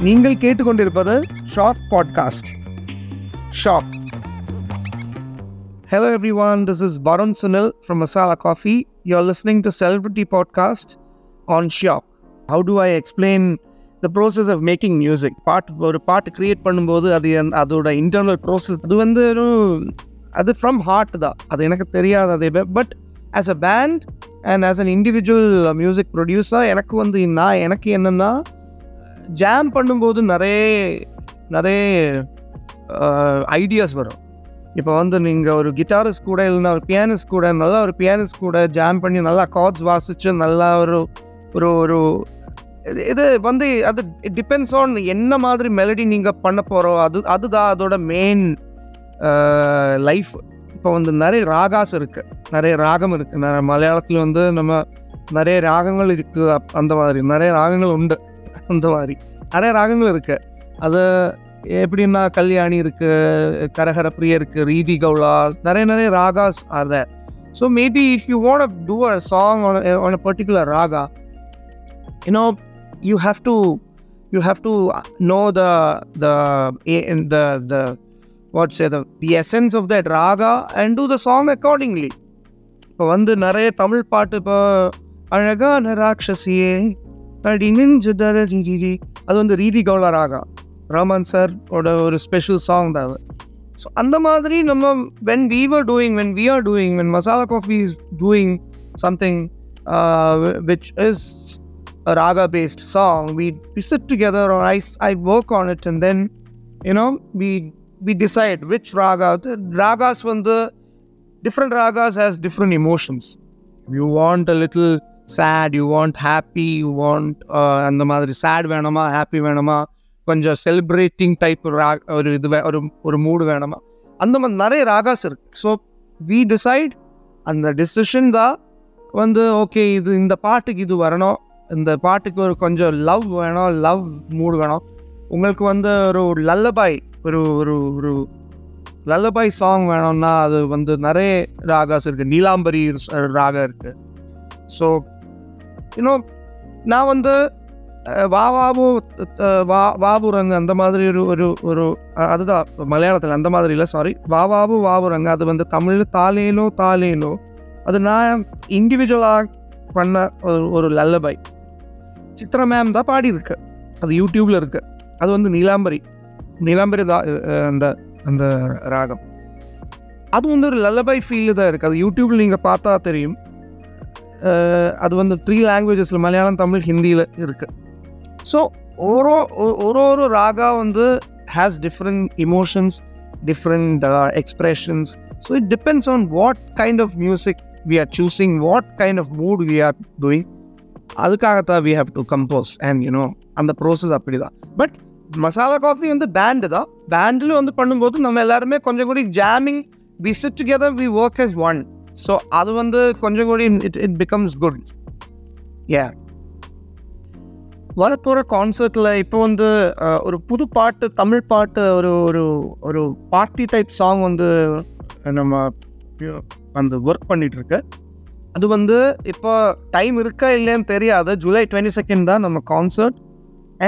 நீங்கள் கேட்டுக்கொண்டிருப்பது shock podcast shock hello everyone this is is Sunil from Masala Coffee you are listening to celebrity podcast on shock how to I explain the process of making music பாட்டு ஒரு பாட்டு create பண்ணும்போது அது அந்த- அதோட internal process அது வந்து ஒரு அது ஃப்ரம் ஹார்ட் தான். அது எனக்கு தெரியாது அதே but as a band and as an individual music producer எனக்கு வந்து நான் எனக்கு என்னென்னா ஜாம் பண்ணும்போது நிறைய நிறைய ஐடியாஸ் வரும். இப்போ வந்து நீங்கள் ஒரு கிட்டாரிஸ்ட் கூட இல்லைன்னா ஒரு பியானிஸ்ட் கூட நல்லா ஒரு பியானிஸ்ட் கூட ஜாம் பண்ணி நல்லா கார்ட்ஸ் வாசித்து நல்லா ஒரு ஒரு ஒரு இது இது வந்து அது டிபெண்ட்ஸ் ஆன் என்ன மாதிரி மெலடி நீங்கள் பண்ண போகிறோம் அது அதுதான் அதோட மெயின் லைஃப் இப்போ வந்து நிறைய ராகாஸ் இருக்குது நிறைய ராகம் இருக்குது நிறைய மலையாளத்தில் வந்து நம்ம நிறைய ராகங்கள் இருக்குது அந்த மாதிரி நிறைய ராகங்கள் உண்டு. அந்த மாதிரி. நிறைய ராகங்கள் இருக்குது அது எப்படின்னா கல்யாணி இருக்குது கரகர பிரிய இருக்குது ரீதி கவுலா நிறைய நிறைய ragas are there so maybe if you want do a song on a particular raga you know you have to you have to know the the the the what's the the essence of that raga and do the song accordingly இப்போ வந்து நிறைய தமிழ் பாட்டு இப்போ அழகான ராட்சசியே அடி நெஞ்சு தர ஜிஜிஜி அது வந்து ரீதி கவுளா ராகா ரஹ்மான் சார் ஓட ஒரு ஸ்பெஷல் சாங் தான் அது ஸோ அந்த மாதிரி நம்ம when we were doing when we are doing when masala coffee is doing something uh, which is a raga based song we, we sit together or I, I work on it and then you know we we decide which raga the ragas when the different ragas has different emotions you want a little sad you want happy you want அந்த மாதிரி chat வேணுமா happy வேணுமா? கொஞ்சம் celebrating type ஒரு இது வே- ஒரு ஒரு மூடு வேணுமா? அந்த மாதிரி நிறைய ராகாஸ் இருக்குது ஸோ வி டிசைட் அந்த டிசிஷன் தான் வந்து ஓகே இது இந்த பாட்டுக்கு இது வரணும். இந்த பாட்டுக்கு ஒரு கொஞ்சம் லவ் வேணும் லவ் மூடு வேணும். உங்களுக்கு வந்து ஒரு லல்லபாய் ஒரு ஒரு ஒரு லல்லபாய் சாங் வேணும்னா அது வந்து நிறைய ராகாஸ் இருக்குது நீலாம்பரி ராகம் இருக்குது ஸோ இன்னும் நான் வந்து வா வாபு வா வாபுரங்க அந்த மாதிரி ஒரு ஒரு ஒரு அதுதான் மலையாளத்தில் அந்த மாதிரி இல்லை சாரி வா வாபு வாபுரங்க அது வந்து தமிழ் தாலேலோ தாலேலோ அது நான் இண்டிவிஜுவலாக பண்ண ஒரு ஒரு லல்லபை சித்ரா மேம் தான் பாடியிருக்கு. அது யூடியூப்பில் இருக்கு. அது வந்து நீலாம்பரி. நீலாம்பரி தான் அந்த அந்த ராகம். அது வந்து ஒரு லல்லபை ஃபீல் தான் இருக்குது அது யூடியூப்பில் நீங்கள் பார்த்தா தெரியும். அது வந்து த்ரீ லாங்குவேஜஸில் மலையாளம் தமிழ் ஹிந்தியில் இருக்குது ஸோ ஒரு ஒரு ஒரு ராகா வந்து has different emotions different expressions so it depends on what kind of music we are choosing what kind of mood we are doing அதுக்காகத்தான் we have to compose and you know அந்த process அப்படி தான் but Masala coffee வந்து band தான். பேண்டில் வந்து பண்ணும்போது நம்ம எல்லாருமே கொஞ்சம் கூட jamming we sit together we work as one so அது வந்து கொஞ்சம் கூட இட் இட் பிகம்ஸ் குட் ஏ வரப்போகிற கான்சர்ட்டில் இப்போ வந்து ஒரு புது பாட்டு தமிழ் பாட்டு ஒரு ஒரு ஒரு பார்ட்டி டைப் சாங் வந்து நம்ம அந்த ஒர்க் பண்ணிகிட்ருக்கு அது வந்து இப்போ டைம் இருக்கா இல்லைன்னு தெரியாது. ஜூலை டுவெண்ட்டி செகண்ட் தான் நம்ம concert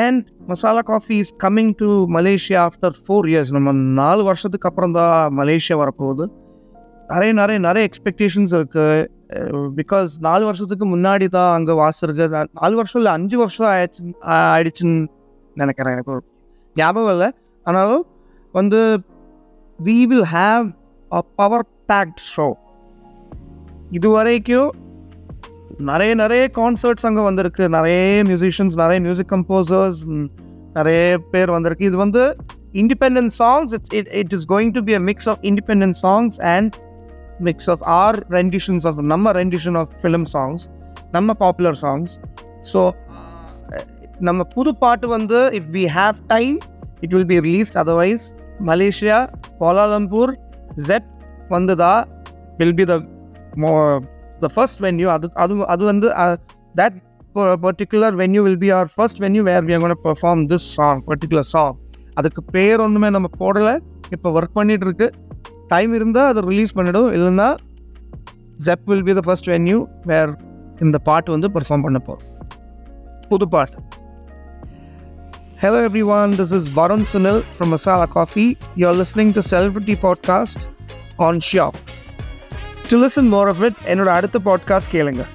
and Masala Coffee is coming to Malaysia after four years நம்ம நாலு வருஷத்துக்கு அப்புறம் தான் மலேசியா வரப்போகுது. நிறைய நிறைய நிறைய எக்ஸ்பெக்டேஷன்ஸ் இருக்குது பிகாஸ் நாலு வருஷத்துக்கு முன்னாடி தான் அங்கே வாசிருக்கு நா- நாலு வருஷம் இல்லை அஞ்சு வருஷம் ஆயிடுச்சு ஆயிடுச்சுன்னு நினைக்கிறேன் எனக்கு. ஒரு ஞாபகம் இல்லை. ஆனாலும் வந்து we will have a power packed show இது வரைக்கும் நிறைய நிறைய கான்சர்ட்ஸ் அங்கே வந்திருக்கு. நிறைய மியூசிஷியன்ஸ் நிறைய மியூசிக் கம்போசர்ஸ் நிறைய பேர் வந்திருக்கு. இது வந்து independent songs it's it it is going to be a mix of independent songs and mix of our renditions of நம்ம ரெண்டிஷன் ஆஃப் ஃபிலிம் சாங்ஸ் நம்ம பாப்புலர் சாங்ஸ் ஸோ நம்ம புது பாட்டு வந்து if we have time it will be released otherwise Malaysia Kuala Lumpur Zepp வந்ததா will be the மோ the first venue அது அது அது வந்து that particular venue will be our first venue where we gonna perform this song particular song அதுக்கு பேர் ஒன்றுமே நம்ம போடலை. இப்போ ஒர்க் பண்ணிகிட்டு இருக்கு. டைம் இருந்தால் அதை ரிலீஸ் பண்ணிடும் இல்லைன்னா Zepp will be the first venue where இந்த பாட்டு வந்து பர்ஃபார்ம் பண்ண போகிறோம் புது பாட்டு hello everyone this is Varun Sunil from Masala Coffee you are listening to celebrity podcast on shop to listen more of it என்னோட அடுத்த பாட்காஸ்ட் கேளுங்கள்